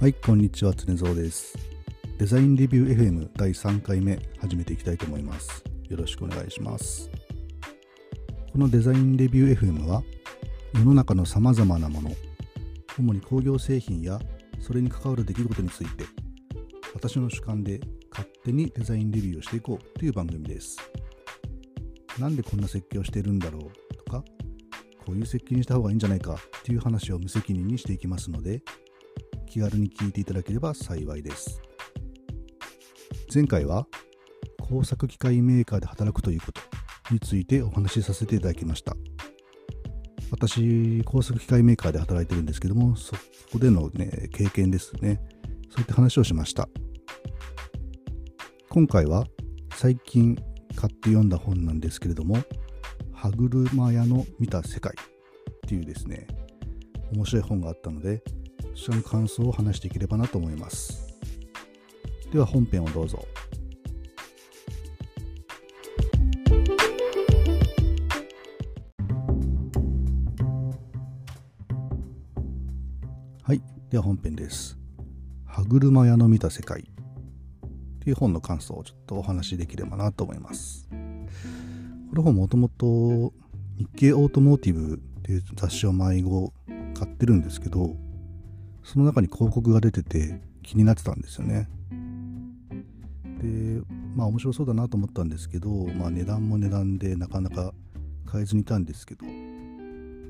はい、こんにちは、常蔵です。デザインレビュー FM 第3回目始めていきたいと思います。よろしくお願いします。このデザインレビュー FM は世の中の様々なもの、主に工業製品やそれに関わる出来事について、私の主観で勝手にデザインレビューをしていこうという番組です。なんでこんな設計をしているんだろうとか、こういう設計にした方がいいんじゃないかっていう話を無責任にしていきますので、気軽に聞いていただければ幸いです。前回は工作機械メーカーで働くということについてお話しさせていただきました。私、工作機械メーカーで働いてるんですけども、そこでの、ね、経験ですね。そういった話をしました。今回は最近買って読んだ本なんですけれども、歯車屋の見た世界っていうですね、面白い本があったので、その感想を話していければなと思います。では本編をどうぞ。はい、では本編です。歯車屋の見た世界っていう本の感想をちょっとお話しできればなと思います。この本もともと日経オートモーティブっていう雑誌を迷子買ってるんですけど、その中に広告が出てて気になってたんですよね。で、まあ面白そうだなと思ったんですけど、まあ値段も値段でなかなか買えずにいたんですけど、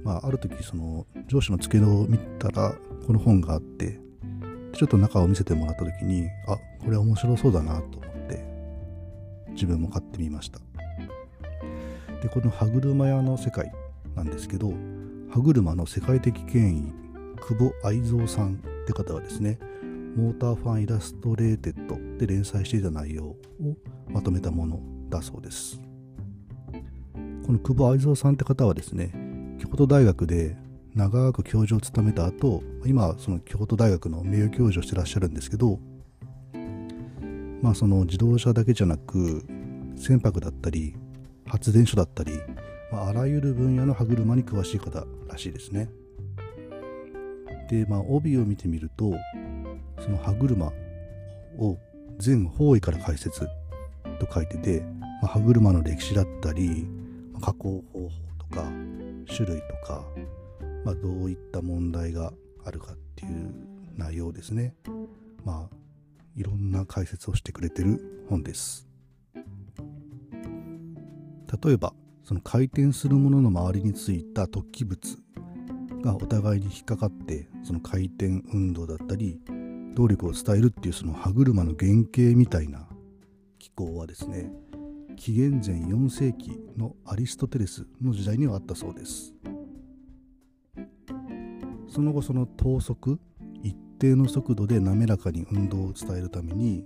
まあある時その上司の付けを見たらこの本があって、ちょっと中を見せてもらった時に、あ、これ面白そうだなと思って自分も買ってみました。で、この歯車屋の世界なんですけど、歯車の世界的権威久保愛蔵さんって方はですねモーターファンイラストレーテッドで連載していた内容をまとめたものだそうですこの久保愛蔵さんって方はですね京都大学で長く教授を務めた後今その京都大学の名誉教授をしてらっしゃるんですけどまあその自動車だけじゃなく船舶だったり発電所だったりまあ、あらゆる分野の歯車に詳しい方らしいですね。で、まあ、帯を見てみると、その歯車を全方位から解説と書いてて、まあ、歯車の歴史だったり、まあ、加工方法とか、種類とか、まあ、どういった問題があるかっていう内容ですね。まあ、いろんな解説をしてくれてる本です。例えば、その回転するものの周りについた突起物がお互いに引っかかってその回転運動だったり動力を伝えるっていうその歯車の原型みたいな機構はですね紀元前4世紀のアリストテレスの時代にはあったそうです。その後その等速一定の速度で滑らかに運動を伝えるために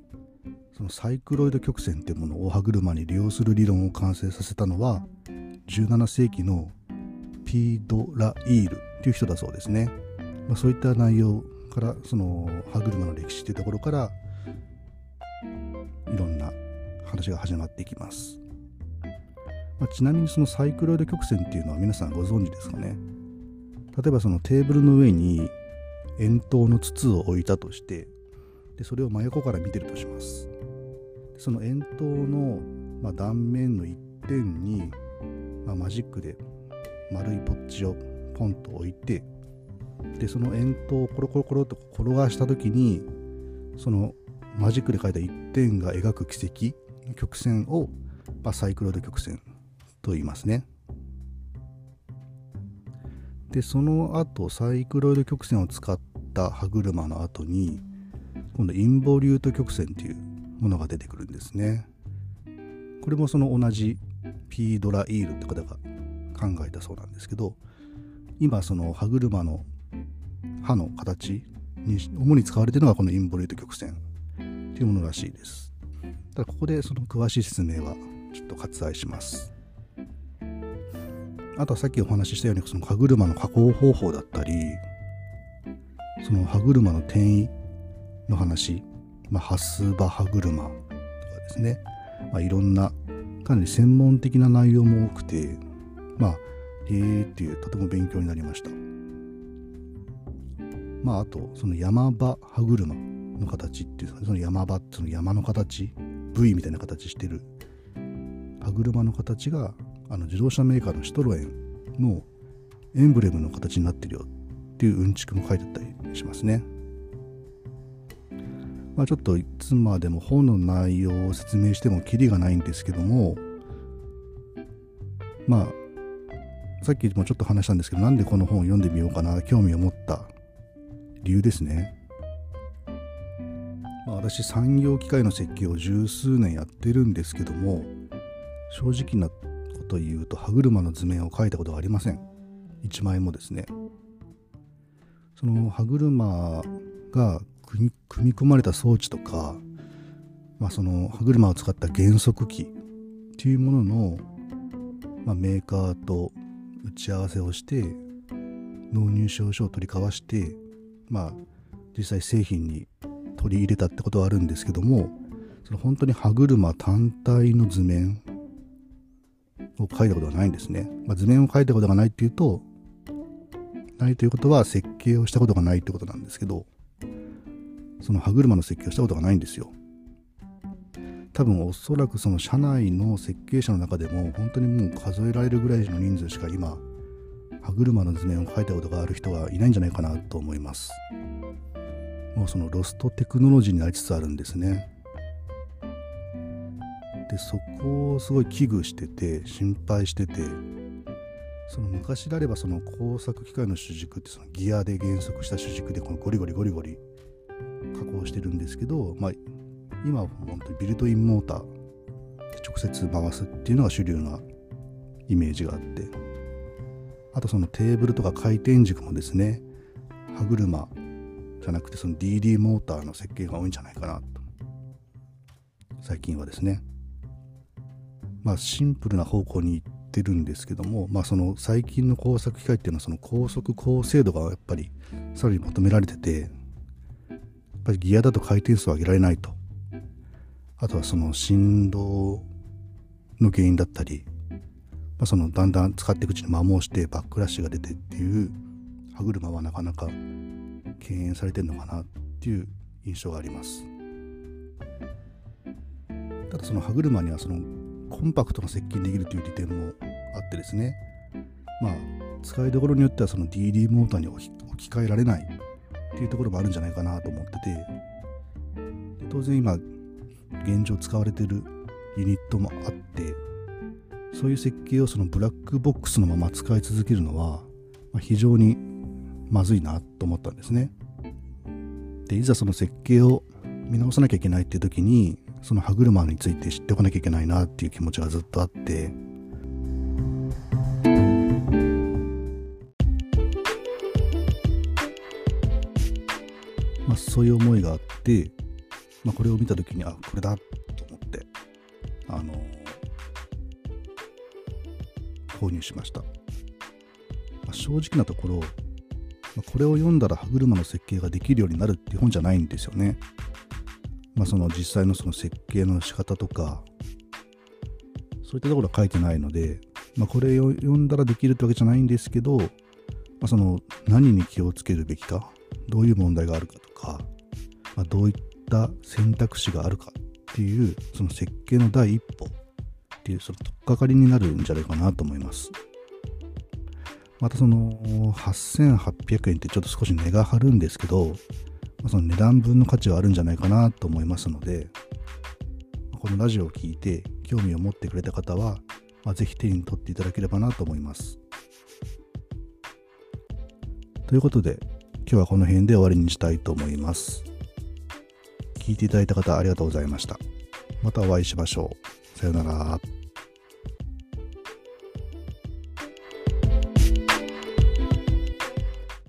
そのサイクロイド曲線っていうものを歯車に利用する理論を完成させたのは17世紀のピードライール。っていう人だそうですね、まあ、そういった内容からその歯車の歴史っていうところからいろんな話が始まっていきます、まあ、ちなみにそのサイクロイド曲線っていうのは皆さんご存知ですかね。例えばそのテーブルの上に円筒の筒を置いたとしてでそれを真横から見てるとします。その円筒の、ま、断面の一点に、まあ、マジックで丸いポッチをポンと置いてでその円筒をコロコロコロと転がした時にそのマジックで描いた一点が描く軌跡曲線を、まあ、サイクロイド曲線と言いますねでその後サイクロイド曲線を使った歯車の後に今度インボリュート曲線っていうものが出てくるんですね。これもその同じピードライールって方が考えたそうなんですけど今その歯車の歯の形に主に使われているのがこのインボリュート曲線っていうものらしいです。ただここでその詳しい説明はちょっと割愛します。あとはさっきお話ししたようにその歯車の加工方法だったりその歯車の転移の話まあ、ハスバ歯車とかですね、まあ、いろんなかなり専門的な内容も多くてまあへえっていうとても勉強になりましたまああとその山場歯車の形っていうその山場その山の形 V みたいな形してる歯車の形があの自動車メーカーのシトロエンのエンブレムの形になってるよっていううんちくも書いてあったりしますね。まあ、ちょっといつまでも本の内容を説明してもキリがないんですけどもまあさっきもちょっと話したんですけどなんでこの本を読んでみようかな興味を持った理由ですね。まあ、私産業機械の設計を十数年やってるんですけども正直なこと言うと歯車の図面を描いたことがありません1枚もですねその歯車が組み込まれた装置とか、まあ、その歯車を使った減速機っていうものの、まあ、メーカーとち合わせをして納入証書を取り交わしてまあ実際製品に取り入れたってことはあるんですけどもその本当に歯車単体の図面を書いたことがないんですね、まあ、図面を書いたことがないっていうとないということは設計をしたことがないってことなんですけどその歯車の設計をしたことがないんですよ。多分おそらくその社内の設計者の中でも本当にもう数えられるぐらいの人数しか今歯車の図面を描いたことがある人はいないんじゃないかなと思います。もうそのロストテクノロジーになりつつあるんですね。でそこをすごい危惧してて心配しててその昔であればその工作機械の主軸ってそのギアで減速した主軸でこのゴリゴリゴリゴリ加工してるんですけど、まあ、今は本当にビルトインモーターで直接回すっていうのが主流なイメージがあってあとそのテーブルとか回転軸もですね歯車じゃなくてその DD モーターの設計が多いんじゃないかなと。最近はですね。まあシンプルな方向に行ってるんですけどもまあその最近の工作機械っていうのはその高速高精度がやっぱりさらに求められててやっぱりギアだと回転数を上げられないと。あとはその振動の原因だったり、まあ、そのだんだん使っていくうちに摩耗してバックラッシュが出てっていう歯車はなかなか敬遠されてるのかなっていう印象があります。ただその歯車にはそのコンパクトな接近できるという利点もあってですねまあ使いどころによってはその DD モーターに置き換えられないっていうところもあるんじゃないかなと思ってて当然今現状使われてるユニットもあってそういう設計をそのブラックボックスのまま使い続けるのは、まあ、非常にまずいなと思ったんですね。でいざその設計を見直さなきゃいけないっていう時にその歯車について知っておかなきゃいけないなっていう気持ちがずっとあってまあそういう思いがあって、まあ、これを見た時にあこれだと思ってあの購入しました、まあ、正直なところまあ、これを読んだら歯車の設計ができるようになるっていう本じゃないんですよね。まあ、その実際のその設計の仕方とかそういったところは書いてないので、まあ、これを読んだらできるってわけじゃないんですけど、まあ、その何に気をつけるべきかどういう問題があるかとか、まあ、どういった選択肢があるかっていうその設計の第一歩っていうその取っかかりになるんじゃないかなと思います。またその8800円ってちょっと少し値が張るんですけど、その値段分の価値はあるんじゃないかなと思いますので、このラジオを聴いて興味を持ってくれた方は、まあ、ぜひ手に取っていただければなと思います。ということで、今日はこの辺で終わりにしたいと思います。聞いていただいた方ありがとうございました。またお会いしましょう。さようなら。